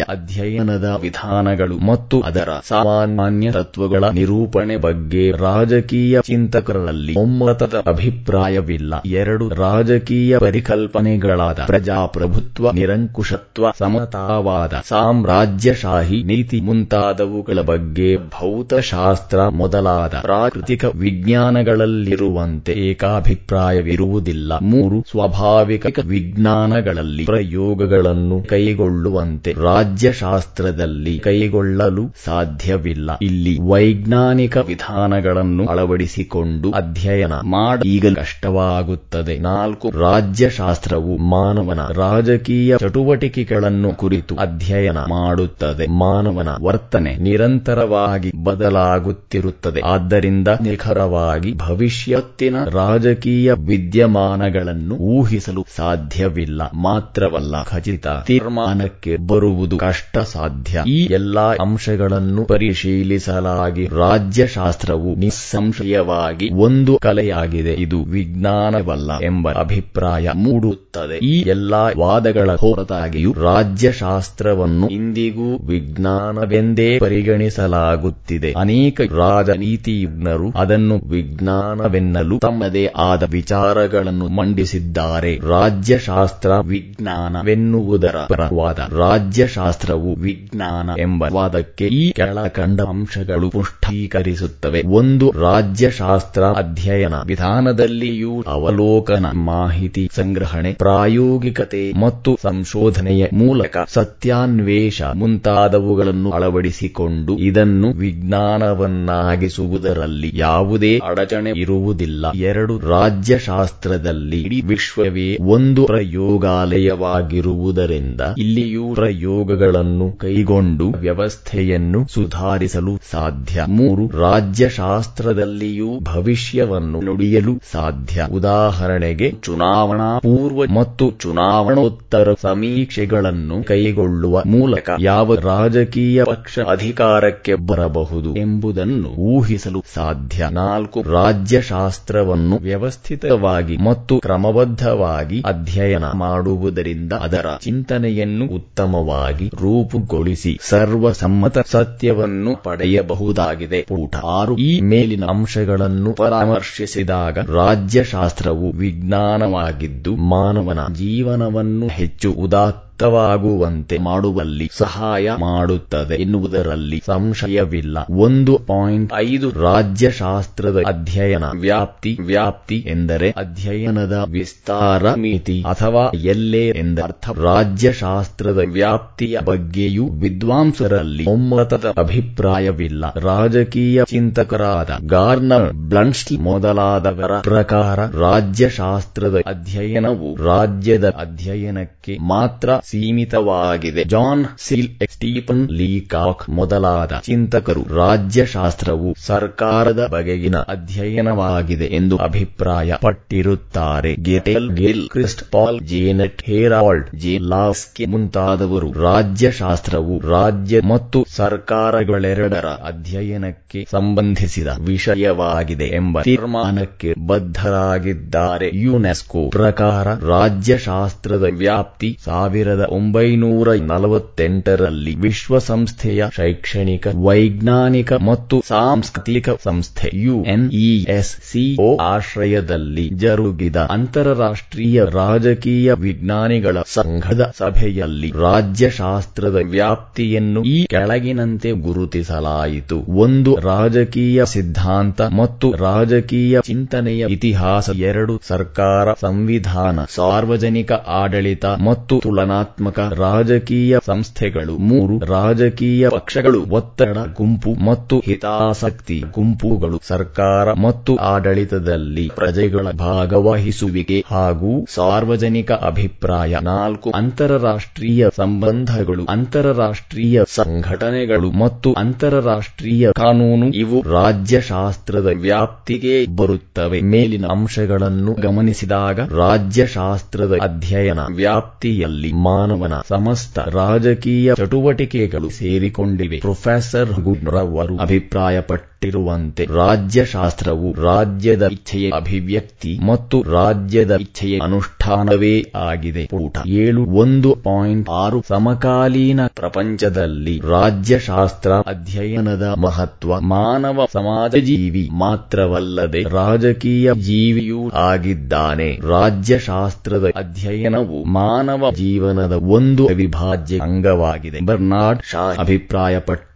ಅಧ್ಯಯನದ ವಿಧಾನಗಳು ಮತ್ತು ಅದರ ಸಾಮಾನ್ಯ ತತ್ವಗಳ ನಿರೂಪಣೆ ಬಗ್ಗೆ ರಾಜಕೀಯ ಚಿಂತಕರಲ್ಲಿ ಒಮ್ಮತದ ಅಭಿಪ್ರಾಯವಿಲ್ಲ. ಎರಡು. ರಾಜಕೀಯ ಪರಿಕಲ್ಪನೆಗಳಾದ ಪ್ರಜಾಪ್ರಭುತ್ವ, ನಿರಂಕುಶತ್ವ, ಸಮತಾವಾದ ಸಾಮ್ರಾಜ್ಯಶಾಹಿ ನೀತಿ ಮುಂತಾದವುಗಳ ಬಗ್ಗೆ ಭೌತಶಾಸ್ತ್ರ ಮೊದಲಾದ ಪ್ರಾಕೃತಿಕ ವಿಜ್ಞಾನಗಳಲ್ಲಿರುವಂತೆ ಏಕಾಭಿಪ್ರಾಯವಿರುವುದಿಲ್ಲ. ಮೂರು ಸ್ವಾಭಾವಿಕ ವಿಜ್ಞಾನಗಳಲ್ಲಿ ಪ್ರಯೋಗಗಳನ್ನು ಕೈಗೊಳ್ಳುವಂತೆ ರಾಜ್ಯಶಾಸ್ತ್ರದಲ್ಲಿ ಕೈಗೊಳ್ಳಲು ಸಾಧ್ಯವಿಲ್ಲ. ಇಲ್ಲಿ ವೈಜ್ಞಾನಿಕ ವಿಧಾನಗಳನ್ನು ಅಳವಡಿಸಿಕೊಂಡು ಅಧ್ಯಯನ ಮಾಡ ಈಗ ಕಷ್ಟವಾಗುತ್ತದೆ. ನಾಲ್ಕು ರಾಜ್ಯಶಾಸ್ತ್ರವು ಮಾನವನ ರಾಜಕೀಯ ಚಟುವಟಿಕೆಗಳನ್ನು ಕುರಿತು ಅಧ್ಯಯನ ಮಾಡುತ್ತದೆ. ಮಾನವನ ವರ್ತನೆ ನಿರಂತರವಾಗಿ ಬದಲಾಗುತ್ತಿರುತ್ತದೆ. ಆದ್ದರಿಂದ ನಿಖರವಾಗಿ ಭವಿಷ್ಯತ್ತಿನ ರಾಜಕೀಯ ವಿದ್ಯಮಾನಗಳನ್ನು ಊಹಿಸಲು ಸಾಧ್ಯವಿಲ್ಲ. ಮಾತ್ರವಲ್ಲ, ಖಚಿತ ತೀರ್ಮಾನಕ್ಕೆ ಬರುವುದು ಕಷ್ಟ ಸಾಧ್ಯ ಈ ಎಲ್ಲಾ ಅಂಶಗಳನ್ನು ಪರಿಶೀಲಿಸಲಾಗಿ ರಾಜ್ಯಶಾಸ್ತ್ರವು ನಿಸ್ಸಂಶಯವಾಗಿ ಒಂದು ಕಲೆಯಾಗಿದೆ. ಇದು ವಿಜ್ಞಾನವಲ್ಲ ಎಂಬ ಅಭಿಪ್ರಾಯ ಮೂಡುತ್ತದೆ. ಈ ಎಲ್ಲಾ ವಾದಗಳ ಹೊರತಾಗಿಯೂ ರಾಜ್ಯಶಾಸ್ತ್ರವನ್ನು ಇಂದಿಗೂ ವಿಜ್ಞಾನವೆಂದೇ ಪರಿಗಣಿಸಲಾಗುತ್ತಿದೆ. ಅನೇಕ ರಾಜನೀತಿಜ್ಞರು ಅದನ್ನು ವಿಜ್ಞಾನವೆನ್ನಲು ತಮ್ಮದೇ ಆದ ವಿಚಾರಗಳನ್ನು ಮಂಡಿಸಿದ್ದಾರೆ. ರಾಜ್ಯಶಾಸ್ತ್ರ ವಿಜ್ಞಾನವೆನ್ನುವುದರ ಪರವಾದ ರಾಜ್ಯಶಾಸ್ತ್ರವು ವಿಜ್ಞಾನ ಎಂಬ ವಾದಕ್ಕೆ ಈ ಕೆಳಕಂಡ ಅಂಶಗಳು ಪುಷ್ಟೀಕರಿಸುತ್ತವೆ. ಒಂದು ರಾಜ್ಯಶಾಸ್ತ್ರ ಅಧ್ಯಯನ ವಿಧಾನದಲ್ಲಿಯೂ ಅವಲೋಕನ ಮಾಹಿತಿ ಸಂಗ್ರಹಣೆ, ಪ್ರಾಯೋಗಿಕತೆ ಮತ್ತು ಸಂಶೋಧನೆಯ ಮೂಲಕ ಸತ್ಯಾನ್ವೇಷ ಮುಂತಾದವುಗಳನ್ನು ಅಳವಡಿಸಿಕೊಂಡು ಇದನ್ನು ವಿಜ್ಞಾನವನ್ನಾಗಿಸುವುದರಲ್ಲಿ ಯಾವುದೇ ಅಡಚಣೆ ಇರುವುದಿಲ್ಲ. ಎರಡು ರಾಜ್ಯಶಾಸ್ತ್ರದಲ್ಲಿ ಇಡೀ ವಿಶ್ವವೇ ಒಂದು ಪ್ರಯೋಗಾಲಯವಾಗಿರುವುದರಿಂದ ಇಲ್ಲಿಯೂ ಪ್ರಯೋಗಗಳನ್ನು ಕೈಗೊಂಡು ವ್ಯವಸ್ಥೆಯನ್ನು ಸುಧಾರಿಸಲು ಸಾಧ್ಯ. ಮೂರು ರಾಜ್ಯಶಾಸ್ತ್ರದಲ್ಲಿಯೂ ಭವಿಷ್ಯವನ್ನು ನುಡಿಯಲು ಸಾಧ್ಯ. ಉದಾಹರಣೆಗೆ, ಚುನಾವಣಾ ಪೂರ್ವ ಮತ್ತು ಚುನಾವಣೋತ್ತರ ಸಮೀಕ್ಷೆಗಳನ್ನು ಕೈಗೊಳ್ಳುವ ಮೂಲಕ ಯಾವ ರಾಜಕೀಯ ಪಕ್ಷ ಅಧಿಕಾರಕ್ಕೆ ಬರಬಹುದು ಎಂಬುದನ್ನು ಊಹಿಸಲು ಸಾಧ್ಯ. ನಾಲ್ಕು, ರಾಜ್ಯಶಾಸ್ತ್ರವನ್ನು ವ್ಯವಸ್ಥಿತವಾಗಿ ಮತ್ತು ಕ್ರಮಬದ್ಧವಾಗಿ ಅಧ್ಯಯನ ಮಾಡುವುದರಿಂದ ಅದರ ಚಿಂತನೆಯನ್ನು ಉತ್ತಮವಾಗಿ ರೂಪುಗೊಳಿಸಿ ಸರ್ವಸಮ್ಮತ ಸತ್ಯವನ್ನು ಪಡೆಯಬಹುದಾಗಿದೆ. ಪೂಟ ಆರು, ಈ ಮೇಲಿನ ಅಂಶಗಳನ್ನು ಪರಾಮರ್ಶಿಸಿದಾಗ ರಾಜ್ಯಶಾಸ್ತ್ರವು ವಿಜ್ಞಾನವಾಗಿದ್ದು ಮಾನವನ ಜೀವನವನ್ನು ಹೆಚ್ಚು ಉದಾತ್ತ ಅರ್ಥವಾಗುವಂತೆ ಮಾಡುವಲ್ಲಿ ಸಹಾಯ ಮಾಡುತ್ತದೆ ಎನ್ನುವುದರಲ್ಲಿ ಸಂಶಯವಿಲ್ಲ. ಒಂದು ಪಾಯಿಂಟ್ ಐದು ರಾಜ್ಯಶಾಸ್ತ್ರದ ಅಧ್ಯಯನ ವ್ಯಾಪ್ತಿ ವ್ಯಾಪ್ತಿ ಎಂದರೆ ಅಧ್ಯಯನದ ವಿಸ್ತಾರ ಮಿತಿ ಅಥವಾ ಎಲ್ಲೇ ಎಂದರ್ಥ ರಾಜ್ಯಶಾಸ್ತ್ರದ ವ್ಯಾಪ್ತಿಯ ಬಗ್ಗೆಯೂ ವಿದ್ವಾಂಸರಲ್ಲಿ ಒಮ್ಮತದ ಅಭಿಪ್ರಾಯವಿಲ್ಲ. ರಾಜಕೀಯ ಚಿಂತಕರಾದ ಗಾರ್ನರ್, ಬ್ಲಂಟ್ಸ್ಲಿ ಮೊದಲಾದವರ ಪ್ರಕಾರ ರಾಜ್ಯಶಾಸ್ತ್ರದ ಅಧ್ಯಯನವು ರಾಜ್ಯದ ಅಧ್ಯಯನಕ್ಕೆ ಮಾತ್ರ ಸೀಮಿತವಾಗಿದೆ. ಜಾನ್ ಸಿಲ್, ಸ್ಟೀಫನ್ ಲೀಕಾಕ್ ಮೊದಲಾದ ಚಿಂತಕರು ರಾಜ್ಯಶಾಸ್ತ್ರವು ಸರ್ಕಾರದ ಬಗೆಗಿನ ಅಧ್ಯಯನವಾಗಿದೆ ಎಂದು ಅಭಿಪ್ರಾಯ ಪಟ್ಟಿರುತ್ತಾರೆ Gettell, Gilchrist Paul, Janet, Harold J Laski ಮುಂತಾದವರು ರಾಜ್ಯಶಾಸ್ತ್ರವು ರಾಜ್ಯ ಮತ್ತು ಸರ್ಕಾರಗಳೆರಡರ ಅಧ್ಯಯನಕ್ಕೆ ಸಂಬಂಧಿಸಿದ ವಿಷಯವಾಗಿದೆ ಎಂಬ ತೀರ್ಮಾನಕ್ಕೆ ಬದ್ಧರಾಗಿದ್ದಾರೆ. ಯುನೆಸ್ಕೋ ಪ್ರಕಾರ ರಾಜ್ಯಶಾಸ್ತ್ರದ ವ್ಯಾಪ್ತಿ ಸಾವಿರದ ಒಂಬೈನೂರ ನಲವತ್ತೆಂಟರಲ್ಲಿ ವಿಶ್ವಸಂಸ್ಥೆಯ ಶೈಕ್ಷಣಿಕ, ವೈಜ್ಞಾನಿಕ ಮತ್ತು ಸಾಂಸ್ಕೃತಿಕ ಸಂಸ್ಥೆ ಯುಎನ್ಇಎಸ್ಸಿಒ ಆಶ್ರಯದಲ್ಲಿ ಜರುಗಿದ ಅಂತಾರಾಷ್ಟ್ರೀಯ ರಾಜಕೀಯ ವಿಜ್ಞಾನಿಗಳ ಸಂಘದ ಸಭೆಯಲ್ಲಿ ರಾಜ್ಯಶಾಸ್ತ್ರದ ವ್ಯಾಪ್ತಿಯನ್ನು ಈ ಕೆಳಗಿನಂತೆ ಗುರುತಿಸಲಾಯಿತು. ಒಂದು ರಾಜಕೀಯ ಸಿದ್ಧಾಂತ ಮತ್ತು ರಾಜಕೀಯ ಚಿಂತನೆಯ ಇತಿಹಾಸ, ಎರಡು ಸರ್ಕಾರ, ಸಂವಿಧಾನ, ಸಾರ್ವಜನಿಕ ಆಡಳಿತ ಮತ್ತು ತುಲನಾತ್ಮಕ ರಾಜಕೀಯ ಸಂಸ್ಥೆಗಳು ಮೂರು ರಾಜಕೀಯ ಪಕ್ಷಗಳು ಒತ್ತಡ, ಗುಂಪು ಮತ್ತು ಹಿತಾಸಕ್ತಿ ಗುಂಪುಗಳು ಸರ್ಕಾರ ಮತ್ತು ಆಡಳಿತದಲ್ಲಿ ಪ್ರಜೆಗಳ ಭಾಗವಹಿಸುವಿಕೆ ಹಾಗೂ ಸಾರ್ವಜನಿಕ ಅಭಿಪ್ರಾಯ ನಾಲ್ಕು ಅಂತಾರಾಷ್ಟ್ರೀಯ ಸಂಬಂಧಗಳು ಅಂತಾರಾಷ್ಟ್ರೀಯ ಸಂಘಟನೆಗಳು ಮತ್ತು ಅಂತಾರಾಷ್ಟ್ರೀಯ ಕಾನೂನು ಇವು ರಾಜ್ಯಶಾಸ್ತ್ರದ ವ್ಯಾಪ್ತಿಗೆ ಬರುತ್ತವೆ. ಮೇಲಿನ ಅಂಶಗಳನ್ನು ಗಮನಿಸಿದಾಗ ರಾಜ್ಯಶಾಸ್ತ್ರದ ಅಧ್ಯಯನ ವ್ಯಾಪ್ತಿಯಲ್ಲಿ ಮಾನವನ ಸಮಸ್ತ ರಾಜಕೀಯ ಚಟುವಟಿಕೆಗಳು ಸೇರಿಕೊಂಡಿವೆ. ಪ್ರೊಫೆಸರ್ ಗುಡ್ರವರು ಅಭಿಪ್ರಾಯಪಟ್ಟಿರುವಂತೆ ರಾಜ್ಯಶಾಸ್ತ್ರವು ರಾಜ್ಯದ ಇಚ್ಛೆಯ ಅಭಿವ್ಯಕ್ತಿ ಮತ್ತು ರಾಜ್ಯದ ಇಚ್ಛೆಯ ಅನುಷ್ಠಾನವೇ ಆಗಿದೆ. ಊಟ ಏಳು ಒಂದು ಪಾಯಿಂಟ್ ಆರು ಸಮಕಾಲೀನ ಪ್ರಪಂಚದಲ್ಲಿ ರಾಜ್ಯಶಾಸ್ತ್ರ ಅಧ್ಯಯನದ ಮಹತ್ವ ಮಾನವ ಸಮಾಜ ಜೀವಿ ಮಾತ್ರವಲ್ಲದೆ ರಾಜಕೀಯ ಜೀವಿಯೂ ಆಗಿದ್ದಾನೆ. ರಾಜ್ಯಶಾಸ್ತ್ರದ ಅಧ್ಯಯನವು ಮಾನವ ಜೀವನದ ಒಂದು ಅವಿಭಾಜ್ಯ ಅಂಗವಾಗಿದೆ. ಬರ್ನಾಡ್ ಶಾ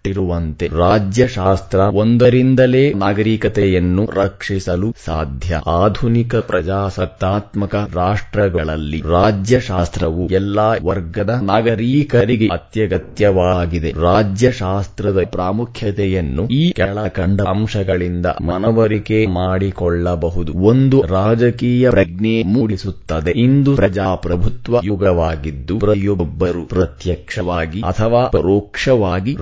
ಅಭಿಪ್ರಾಯಪಟ್ಟಿರುವಂತೆ ರಾಜ್ಯಶಾಸ್ತ್ರ ಒಂದರಿಂದಲೇ ನಾಗರಿಕತೆಯನ್ನು ರಕ್ಷಿಸಲು ಸಾಧ್ಯ. ಆಧುನಿಕ ಪ್ರಜಾಸತ್ತಾತ್ಮಕ ರಾಷ್ಟ್ರಗಳಲ್ಲಿ ರಾಜ್ಯಶಾಸ್ತ್ರವು ಎಲ್ಲಾ ವರ್ಗದ ನಾಗರಿಕರಿಗೆ ಅತ್ಯಗತ್ಯವಾಗಿದೆ. ರಾಜ್ಯಶಾಸ್ತ್ರದ ಪ್ರಾಮುಖ್ಯತೆಯನ್ನು ಈ ಕೆಳಕಂಡ ಅಂಶಗಳಿಂದ ಮನವರಿಕೆ ಮಾಡಿಕೊಳ್ಳಬಹುದು. ಒಂದು ರಾಜಕೀಯ ಪ್ರಜ್ಞೆ ಮೂಡಿಸುತ್ತದೆ. ಇಂದು ಪ್ರಜಾಪ್ರಭುತ್ವ ಯುಗವಾಗಿದ್ದು, ಪ್ರತಿಯೊಬ್ಬರು ಪ್ರತ್ಯಕ್ಷವಾಗಿ ಅಥವಾ ಪರೋಕ್ಷವಾಗಿ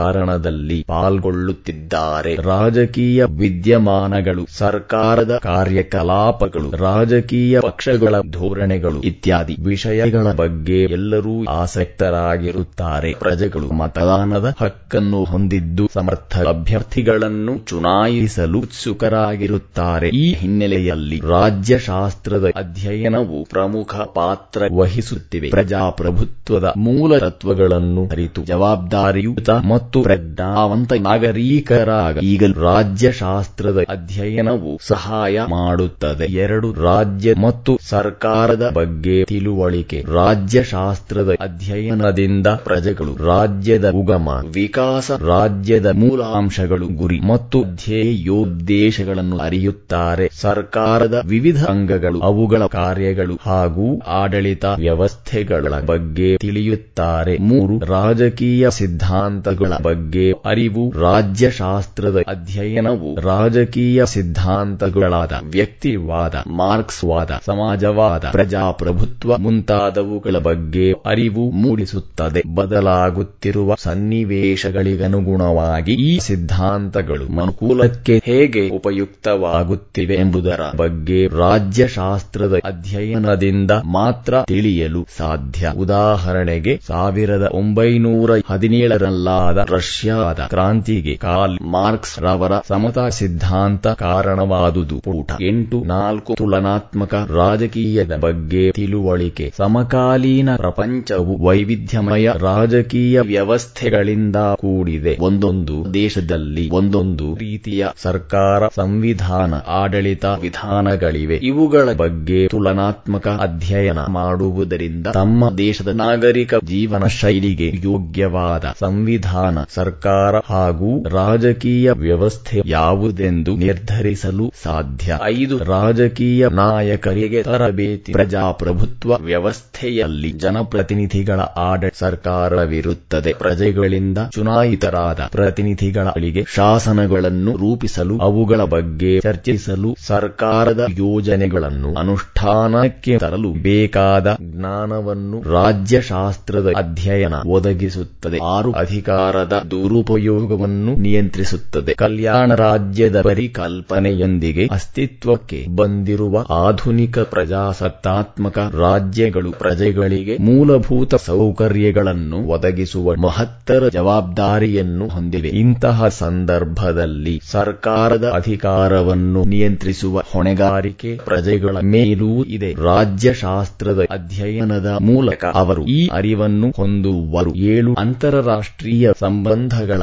ರಾಜಕಾರಣದಲ್ಲಿ ಪಾಲ್ಗೊಳ್ಳುತ್ತಿದ್ದಾರೆ. ರಾಜಕೀಯ ವಿದ್ಯಮಾನಗಳು, ಸರ್ಕಾರದ ಕಾರ್ಯಕಲಾಪಗಳು, ರಾಜಕೀಯ ಪಕ್ಷಗಳ ಧೋರಣೆಗಳು ಇತ್ಯಾದಿ ವಿಷಯಗಳ ಬಗ್ಗೆ ಎಲ್ಲರೂ ಆಸಕ್ತರಾಗಿರುತ್ತಾರೆ. ಪ್ರಜೆಗಳು ಮತದಾನದ ಹಕ್ಕನ್ನು ಹೊಂದಿದ್ದು ಸಮರ್ಥ ಅಭ್ಯರ್ಥಿಗಳನ್ನು ಚುನಾಯಿಸಲು ಉತ್ಸುಕರಾಗಿರುತ್ತಾರೆ. ಈ ಹಿನ್ನೆಲೆಯಲ್ಲಿ ರಾಜ್ಯಶಾಸ್ತ್ರದ ಅಧ್ಯಯನವು ಪ್ರಮುಖ ಪಾತ್ರ ವಹಿಸುತ್ತಿವೆ. ಪ್ರಜಾಪ್ರಭುತ್ವದ ಮೂಲ ತತ್ವಗಳನ್ನು ಅರಿತು ಜವಾಬ್ದಾರಿಯುತ ಪ್ರಜ್ಞಾವಂತ ನಾಗರಿಕರಾಗ ಈಗಲೂ ರಾಜ್ಯಶಾಸ್ತ್ರದ ಅಧ್ಯಯನವು ಸಹಾಯ ಮಾಡುತ್ತದೆ. ಎರಡು ರಾಜ್ಯ ಮತ್ತು ಸರ್ಕಾರದ ಬಗ್ಗೆ ತಿಳುವಳಿಕೆ. ರಾಜ್ಯಶಾಸ್ತ್ರದ ಅಧ್ಯಯನದಿಂದ ಪ್ರಜೆಗಳು ರಾಜ್ಯದ ಉಗಮ, ವಿಕಾಸ, ರಾಜ್ಯದ ಮೂಲಾಂಶಗಳು ಗುರಿ ಮತ್ತು ಧ್ಯೇಯೋದ್ದೇಶಗಳನ್ನು ಅರಿಯುತ್ತಾರೆ. ಸರ್ಕಾರದ ವಿವಿಧ ಅಂಗಗಳು, ಅವುಗಳ ಕಾರ್ಯಗಳು ಹಾಗೂ ಆಡಳಿತ ವ್ಯವಸ್ಥೆಗಳ ಬಗ್ಗೆ ತಿಳಿಯುತ್ತಾರೆ. ಮೂರು ರಾಜಕೀಯ ಸಿದ್ಧಾಂತಗಳ ಬಗ್ಗೆ ಅರಿವು ರಾಜ್ಯಶಾಸ್ತ್ರದ ಅಧ್ಯಯನವು ರಾಜಕೀಯ ಸಿದ್ಧಾಂತಗಳಾದ ವ್ಯಕ್ತಿವಾದ, ಮಾರ್ಕ್ಸ್ವಾದ, ಸಮಾಜವಾದ, ಪ್ರಜಾಪ್ರಭುತ್ವ ಮುಂತಾದವುಗಳ ಬಗ್ಗೆ ಅರಿವು ಮೂಡಿಸುತ್ತದೆ. ಬದಲಾಗುತ್ತಿರುವ ಸನ್ನಿವೇಶಗಳಿಗನುಗುಣವಾಗಿ ಈ ಸಿದ್ಧಾಂತಗಳು ಮನುಕೂಲಕ್ಕೆ ಹೇಗೆ ಉಪಯುಕ್ತವಾಗುತ್ತಿವೆ ಎಂಬುದರ ಬಗ್ಗೆ ರಾಜ್ಯಶಾಸ್ತ್ರದ ಅಧ್ಯಯನದಿಂದ ಮಾತ್ರ ತಿಳಿಯಲು ಸಾಧ್ಯ. ಉದಾಹರಣೆಗೆ ಸಾವಿರದ ಒಂಬೈನೂರ ಹದಿನೇಳರಲ್ಲಾದ ರಷ್ಯಾದ ಕ್ರಾಂತಿಗೆ ಕಾಲ್ ಮಾರ್ಕ್ಸ್ ರವರ ಸಮತಾ ಸಿದ್ಧಾಂತ ಕಾರಣವಾದುದು. ಪುಟ ಎಂಟು ನಾಲ್ಕು ತುಲನಾತ್ಮಕ ರಾಜಕೀಯದ ಬಗ್ಗೆ ತಿಳುವಳಿಕೆ. ಸಮಕಾಲೀನ ಪ್ರಪಂಚವು ವೈವಿಧ್ಯಮಯ ರಾಜಕೀಯ ವ್ಯವಸ್ಥೆಗಳಿಂದ ಕೂಡಿದೆ. ಒಂದೊಂದು ದೇಶದಲ್ಲಿ ಒಂದೊಂದು ರೀತಿಯ ಸರ್ಕಾರ, ಸಂವಿಧಾನ, ಆಡಳಿತ ವಿಧಾನಗಳಿವೆ. ಇವುಗಳ ಬಗ್ಗೆ ತುಲನಾತ್ಮಕ ಅಧ್ಯಯನ ಮಾಡುವುದರಿಂದ ತಮ್ಮ ದೇಶದ ನಾಗರಿಕ ಜೀವನ ಶೈಲಿಗೆ ಯೋಗ್ಯವಾದ ಸಂವಿಧಾನ ಸರ್ಕಾರ ಹಾಗೂ ರಾಜಕೀಯ ವ್ಯವಸ್ಥೆ ಯಾವುದೆಂದು ನಿರ್ಧರಿಸಲು ಸಾಧ್ಯ. ಐದು, ರಾಜಕೀಯ ನಾಯಕರಿಗೆ ತರಬೇತಿ, ಪ್ರಜಾಪ್ರಭುತ್ವ ವ್ಯವಸ್ಥೆಯಲ್ಲಿ ಜನಪ್ರತಿನಿಧಿಗಳ ಆಡಳಿತ ಸರ್ಕಾರವಿರುತ್ತದೆ. ಪ್ರಜೆಗಳಿಂದ ಚುನಾಯಿತರಾದ ಪ್ರತಿನಿಧಿಗಳಿಗೆ ಶಾಸನಗಳನ್ನು ರೂಪಿಸಲು, ಅವುಗಳ ಬಗ್ಗೆ ಚರ್ಚಿಸಲು ಸರ್ಕಾರದ ಯೋಜನೆಗಳನ್ನು ಅನುಷ್ಠಾನಕ್ಕೆ ತರಲು ಬೇಕಾದ ಜ್ಞಾನವನ್ನು ರಾಜ್ಯಶಾಸ್ತ್ರದ ಅಧ್ಯಯನ ಒದಗಿಸುತ್ತದೆ. ಆರು, ಅಧಿಕಾರದ ದುರುಪಯೋಗವನ್ನು ನಿಯಂತ್ರಿಸುತ್ತದೆ. ಕಲ್ಯಾಣ ರಾಜ್ಯದ ಪರಿಕಲ್ಪನೆಯೊಂದಿಗೆ ಅಸ್ತಿತ್ವಕ್ಕೆ ಬಂದಿರುವ ಆಧುನಿಕ ಪ್ರಜಾಸತ್ತಾತ್ಮಕ ರಾಜ್ಯಗಳು ಪ್ರಜೆಗಳಿಗೆ ಮೂಲಭೂತ ಸೌಕರ್ಯಗಳನ್ನು ಒದಗಿಸುವ ಮಹತ್ತರ ಜವಾಬ್ದಾರಿಯನ್ನು ಹೊಂದಿವೆ. ಇಂತಹ ಸಂದರ್ಭದಲ್ಲಿ ಸರ್ಕಾರದ ಅಧಿಕಾರವನ್ನು ನಿಯಂತ್ರಿಸುವ ಹೊಣೆಗಾರಿಕೆ ಪ್ರಜೆಗಳ ಮೇಲೂ ಇದೆ. ರಾಜ್ಯಶಾಸ್ತ್ರದ ಅಧ್ಯಯನದ ಮೂಲಕ ಅವರು ಈ ಅರಿವನ್ನು ಹೊಂದುವರು. ಏಳು ಅಂತಾರಾಷ್ಟ್ರೀಯ ಸಂಬಂಧಗಳ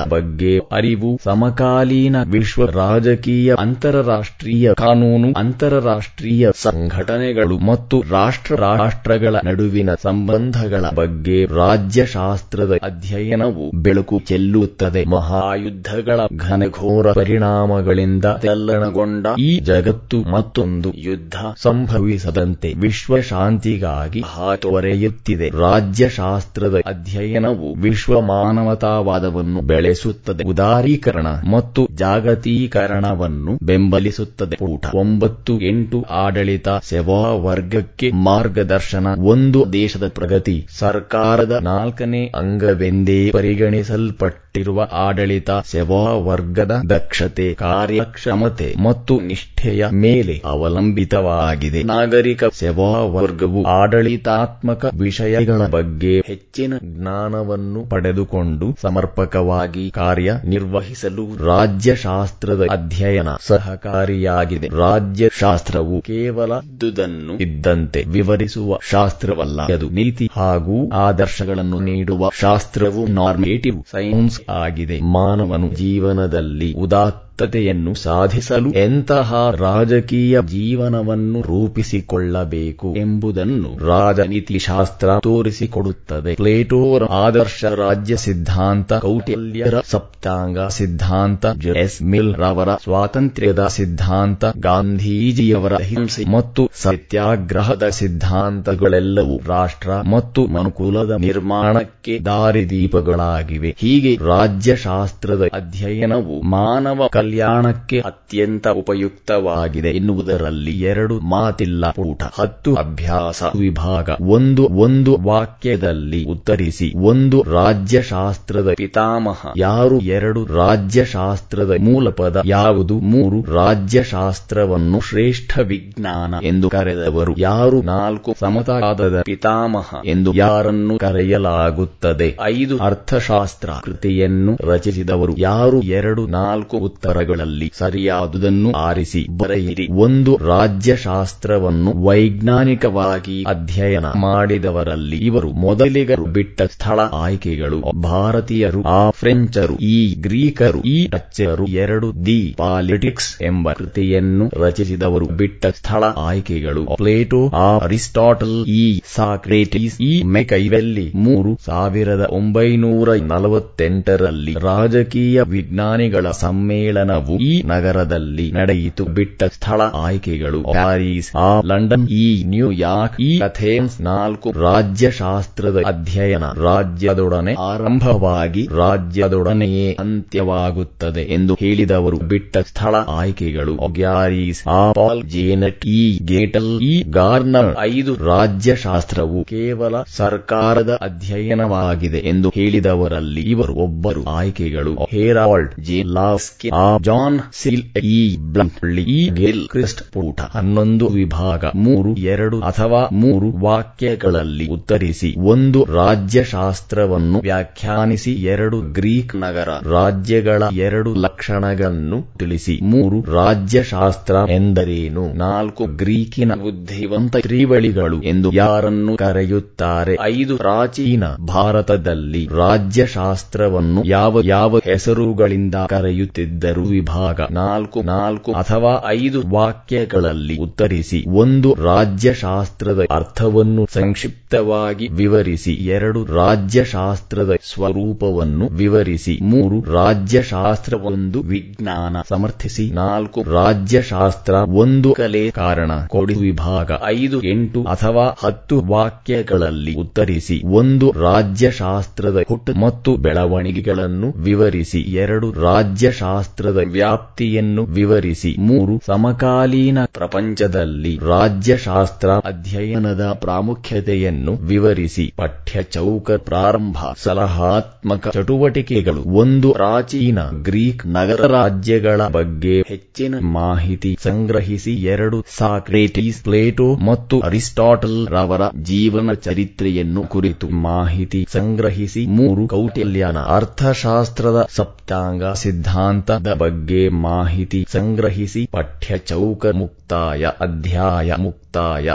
ಬಗ್ಗೆ ಅರಿವು, ಸಮಕಾಲೀನ ವಿಶ್ವ ರಾಜಕೀಯ, ಅಂತಾರಾಷ್ಟ್ರೀಯ ಕಾನೂನು, ಅಂತಾರಾಷ್ಟ್ರೀಯ ಸಂಘಟನೆಗಳು ಮತ್ತು ರಾಷ್ಟ್ರ ರಾಷ್ಟ್ರಗಳ ನಡುವಿನ ಸಂಬಂಧಗಳ ಬಗ್ಗೆ ರಾಜ್ಯಶಾಸ್ತ್ರದ ಅಧ್ಯಯನವು ಬೆಳಕು ಚೆಲ್ಲುತ್ತದೆ. ಮಹಾಯುದ್ಧಗಳ ಘನಘೋರ ಪರಿಣಾಮಗಳಿಂದ ತೆಲ್ಲಣಗೊಂಡ ಈ ಜಗತ್ತು ಮತ್ತೊಂದು ಯುದ್ಧ ಸಂಭವಿಸದಂತೆ ವಿಶ್ವ ಶಾಂತಿಗಾಗಿ ಹಾತೊರೆಯುತ್ತಿದೆ. ರಾಜ್ಯಶಾಸ್ತ್ರದ ಅಧ್ಯಯನವು ವಿಶ್ವ ಮಾನವತಾವಾದವನ್ನು ಬೆಳೆಸುತ್ತದೆ. ಉದಾರೀಕರಣ ಮತ್ತು ಜಾಗತೀಕರಣವನ್ನು ಬೆಂಬಲಿಸುತ್ತದೆ. ಊಟ ಒಂಬತ್ತು ಎಂಟು ಆಡಳಿತ ಸೇವಾ ವರ್ಗಕ್ಕೆ ಮಾರ್ಗದರ್ಶನ. ಒಂದು ದೇಶದ ಪ್ರಗತಿ. ಸರ್ಕಾರದ ನಾಲ್ಕನೇ ಅಂಗವೆಂದೇ ಪರಿಗಣಿಸಲ್ಪಟ್ಟಿರುವ ಆಡಳಿತ ಸೇವಾ ವರ್ಗದ ದಕ್ಷತೆ, ಕಾರ್ಯಕ್ಷಮತೆ ಮತ್ತು ನಿಷ್ಠೆಯ ಮೇಲೆ ಅವಲಂಬಿತವಾಗಿದೆ. ನಾಗರಿಕ ಸೇವಾ ವರ್ಗವು ಆಡಳಿತಾತ್ಮಕ ವಿಷಯಗಳ ಬಗ್ಗೆ ಹೆಚ್ಚಿನ ಜ್ಞಾನವನ್ನು ಪಡೆದುಕೊಂಡು ಸಮರ್ಪಕವಾಗಿ ಕಾರ್ಯನಿರ್ವಹಿಸಲು ರಾಜ್ಯಶಾಸ್ತ್ರದ ಅಧ್ಯಯನ ಸಹಕಾರಿಯಾಗಿದೆ. ರಾಜ್ಯಶಾಸ್ತ್ರವು ಕೇವಲ ಇದ್ದುದನ್ನು ಇದ್ದಂತೆ ವಿವರಿಸುವ ಶಾಸ್ತ್ರವಲ್ಲ. ಅದು ನೀತಿ ಹಾಗೂ ಆದರ್ಶಗಳನ್ನು ನೀಡುವ ಶಾಸ್ತ್ರವು ನಾರ್ಮೇಟಿವ್ ಸೈನ್ಸ್ ಆಗಿದೆ. ಮಾನವನು ಜೀವನದಲ್ಲಿ ಉದಾತ್ತ ಯನ್ನು ಸಾಧಿಸಲು ಎಂತಹ ರಾಜಕೀಯ ಜೀವನವನ್ನು ರೂಪಿಸಿಕೊಳ್ಳಬೇಕು ಎಂಬುದನ್ನು ರಾಜನೀತಿಶಾಸ್ತ್ರ ತೋರಿಸಿಕೊಡುತ್ತದೆ. ಪ್ಲೇಟೋರ ಆದರ್ಶ ರಾಜ್ಯ ಸಿದ್ಧಾಂತ, ಕೌಟಿಲ್ಯರ ಸಪ್ತಾಂಗ ಸಿದ್ಧಾಂತ ಎಸ್ ಮಿಲ್ ರವರ ಸ್ವಾತಂತ್ರ್ಯದ ಸಿದ್ಧಾಂತ, ಗಾಂಧೀಜಿಯವರ ಹಿಂಸೆ ಮತ್ತು ಸತ್ಯಾಗ್ರಹದ ಸಿದ್ಧಾಂತಗಳೆಲ್ಲವೂ ರಾಷ್ಟ್ರ ಮತ್ತು ಮನುಕುಲದ ನಿರ್ಮಾಣಕ್ಕೆ ದಾರಿದೀಪಗಳಾಗಿವೆ. ಹೀಗೆ ರಾಜ್ಯಶಾಸ್ತ್ರದ ಅಧ್ಯಯನವು ಮಾನವ ಕಲ್ಯಾಣಕ್ಕೆ ಅತ್ಯಂತ ಉಪಯುಕ್ತವಾಗಿದೆ ಎನ್ನುವುದರಲ್ಲಿ ಎರಡು ಮಾತಿಲ್ಲ ಊಟ ಹತ್ತು ಅಭ್ಯಾಸ ವಿಭಾಗ. ಒಂದು ಒಂದು ವಾಕ್ಯದಲ್ಲಿ ಉತ್ತರಿಸಿ. ಒಂದು ರಾಜ್ಯಶಾಸ್ತ್ರದ ಪಿತಾಮಹ. ಯಾರು ಎರಡು ರಾಜ್ಯಶಾಸ್ತ್ರದ ಮೂಲಪದ ಯಾವುದು? ಮೂರು ರಾಜ್ಯಶಾಸ್ತ್ರವನ್ನು ಶ್ರೇಷ್ಠ ವಿಜ್ಞಾನ ಎಂದು ಕರೆದವರು. ಯಾರು? ನಾಲ್ಕು ಸಮತಾದದ ಪಿತಾಮಹ ಎಂದು ಯಾರನ್ನು ಕರೆಯಲಾಗುತ್ತದೆ? ಐದು ಅರ್ಥಶಾಸ್ತ್ರ ಕೃತಿಯನ್ನು ರಚಿಸಿದವರು. ಯಾರು? ಎರಡು, ನಾಲ್ಕು ಉತ್ತರಗಳಲ್ಲಿ ಸರಿಯಾದುದನ್ನು ಆರಿಸಿ ಬರೆಯಿರಿ. ಒಂದು ರಾಜ್ಯಶಾಸ್ತ್ರವನ್ನು ವೈಜ್ಞಾನಿಕವಾಗಿ ಅಧ್ಯಯನ ಮಾಡಿದವರಲ್ಲಿ ಇವರು ಮೊದಲಿಗರು ಬಿಟ್ಟ ಸ್ಥಳ ಆಯ್ಕೆಗಳು. ಭಾರತೀಯರು, ಆ ಫ್ರೆಂಚರು, ಈ ಗ್ರೀಕರು, ಈ ಡಚ್ಚರು, ಎರಡು ದಿ ಪಾಲಿಟಿಕ್ಸ್ ಎಂಬ ಕೃತಿಯನ್ನು ರಚಿಸಿದವರು ಬಿಟ್ಟ ಸ್ಥಳ ಆಯ್ಕೆಗಳು. ಪ್ಲೇಟೋ ಆ ಅರಿಸ್ಟಾಟಲ್, ಈ ಸಾಕ್ರೇಟಿಸ್, ಈ ಮೆಕೈವೆಲ್ಲಿ ಮೂರು ಸಾವಿರದ ಒಂಬೈನೂರ ನಲವತ್ತೆಂಟರಲ್ಲಿ ರಾಜಕೀಯ ವಿಜ್ಞಾನಿಗಳ ಸಮ್ಮೇಳನವು ಈ ನಗರದಲ್ಲಿ ನಡೆಯಿತು. ಬಿಟ್ಟ ಸ್ಥಳ ಆಯ್ಕೆಗಳು. ಪ್ಯಾರಿಸ್, ಆ, ಲಂಡನ್, ಈ ನ್ಯೂಯಾರ್ಕ್ ಈ, ಅಥೇನ್ಸ್ ನಾಲ್ಕು ರಾಜ್ಯಶಾಸ್ತ್ರದ ಅಧ್ಯಯನ. ರಾಜ್ಯದೊಡನೆ ಆರಂಭವಾಗಿ ರಾಜ್ಯದೊಡನೆಯೇ ಅಂತ್ಯವಾಗುತ್ತದೆ ಎಂದು ಹೇಳಿದವರು. ಬಿಟ್ಟ ಸ್ಥಳ ಆಯ್ಕೆಗಳು. ಗ್ಯಾರೀಸ್, ಆ, ಪಾಲ್, ಜೇನೆಟ್, ಈ, ಗೇಟಲ್, ಈ, ಗಾರ್ನರ್, ಐದು ರಾಜ್ಯಶಾಸ್ತ್ರವು ಕೇವಲ ಸರ್ಕಾರದ ಅಧ್ಯಯನವಾಗಿದೆ ಎಂದು ಹೇಳಿದವರಲ್ಲಿ ಇವರು ಒಬ್ಬರು. ಆಯ್ಕೆಗಳು. ಹೇರಾಲ್ಡ್ ಜಾನ್ ಸಿಲ್ ಇ ಬ್ಲಂಟ್ಲಿ ಇ ಗಿಲ್ ಕ್ರಿಸ್ಟ್ ಪೂಟ ಹನ್ನೊಂದು ವಿಭಾಗ, ಮೂರು, ಎರಡು ಅಥವಾ ಮೂರು ವಾಕ್ಯಗಳಲ್ಲಿ ಉತ್ತರಿಸಿ. ಒಂದು, ರಾಜ್ಯಶಾಸ್ತ್ರವನ್ನು ವ್ಯಾಖ್ಯಾನಿಸಿ. ಎರಡು, ಗ್ರೀಕ್ ನಗರ ರಾಜ್ಯಗಳ ಎರಡು ಲಕ್ಷಣಗಳನ್ನು ತಿಳಿಸಿ. ಮೂರು, ರಾಜ್ಯಶಾಸ್ತ್ರ ಎಂದರೇನು? ನಾಲ್ಕು, ಗ್ರೀಕಿನ ಬುದ್ಧಿವಂತ ತ್ರಿವಳಿಗಳು ಎಂದು ಯಾರನ್ನು ಕರೆಯುತ್ತಾರೆ? ಐದು, ಪ್ರಾಚೀನ ಭಾರತದಲ್ಲಿ ರಾಜ್ಯಶಾಸ್ತ್ರವನ್ನು ಯಾವ ಯಾವ ಹೆಸರುಗಳಿಂದ ಕರೆಯುತ್ತಿದ್ದರು? ವಿಭಾಗ ನಾಲ್ಕು ನಾಲ್ಕು ಅಥವಾ ಐದು ವಾಕ್ಯಗಳಲ್ಲಿ ಉತ್ತರಿಸಿ, ಒಂದು ರಾಜ್ಯಶಾಸ್ತ್ರದ ಅರ್ಥವನ್ನು ಸಂಕ್ಷಿಪ್ತವಾಗಿ ವಿವರಿಸಿ, ಎರಡು ರಾಜ್ಯಶಾಸ್ತ್ರದ ಸ್ವರೂಪವನ್ನು ವಿವರಿಸಿ, ಮೂರು ರಾಜ್ಯಶಾಸ್ತ್ರ, ಒಂದು ವಿಜ್ಞಾನ ಸಮರ್ಥಿಸಿ, ನಾಲ್ಕು ರಾಜ್ಯಶಾಸ್ತ್ರ, ಒಂದು ಕಲೆ ಕಾರಣ ಕೊಡಿ ವಿಭಾಗ, ಐದು, ಎಂಟು ಅಥವಾ ಹತ್ತು ವಾಕ್ಯಗಳಲ್ಲಿ ಉತ್ತರಿಸಿ, ಒಂದು ರಾಜ್ಯಶಾಸ್ತ್ರದ ಹುಟ್ಟು ಮತ್ತು ಬೆಳವಣಿಗೆಗಳನ್ನು ವಿವರಿಸಿ, ಎರಡು ರಾಜ್ಯಶಾಸ್ತ್ರದ ವ್ಯಾಪ್ತಿಯನ್ನು ವಿವರಿಸಿ. ಮೂರು, ಸಮಕಾಲೀನ ಪ್ರಪಂಚದಲ್ಲಿ ರಾಜ್ಯಶಾಸ್ತ್ರ ಅಧ್ಯಯನದ ಪ್ರಾಮುಖ್ಯತೆಯನ್ನು ವಿವರಿಸಿ. ಪಠ್ಯ ಚೌಕ ಪ್ರಾರಂಭ, ಸಲಹಾತ್ಮಕ ಚಟುವಟಿಕೆಗಳು. ಒಂದು, ಪ್ರಾಚೀನ ಗ್ರೀಕ್ ನಗರ ರಾಜ್ಯಗಳ ಬಗ್ಗೆ ಹೆಚ್ಚಿನ ಮಾಹಿತಿ ಸಂಗ್ರಹಿಸಿ. ಎರಡು, ಸಾಕ್ರೇಟೀಸ್, ಪ್ಲೇಟೋ ಮತ್ತು ಅರಿಸ್ಟಾಟಲ್ ರವರ ಜೀವನ ಚರಿತ್ರೆಯನ್ನು ಕುರಿತು ಮಾಹಿತಿ ಸಂಗ್ರಹಿಸಿ. ಮೂರು, ಕೌಟಿಲ್ಯನ ಅರ್ಥಶಾಸ್ತ್ರದ ಸಪ್ತಾಂಗ ಸಿದ್ಧಾಂತದ ಬಗ್ಗೆ ಮಾಹಿತಿ ಸಂಗ್ರಹಿಸಿ ಪಠ್ಯ ಚೌಕ ಮುಕ್ತಾಯ ಅಧ್ಯಾಯ ಮುಕ್ತಾಯ.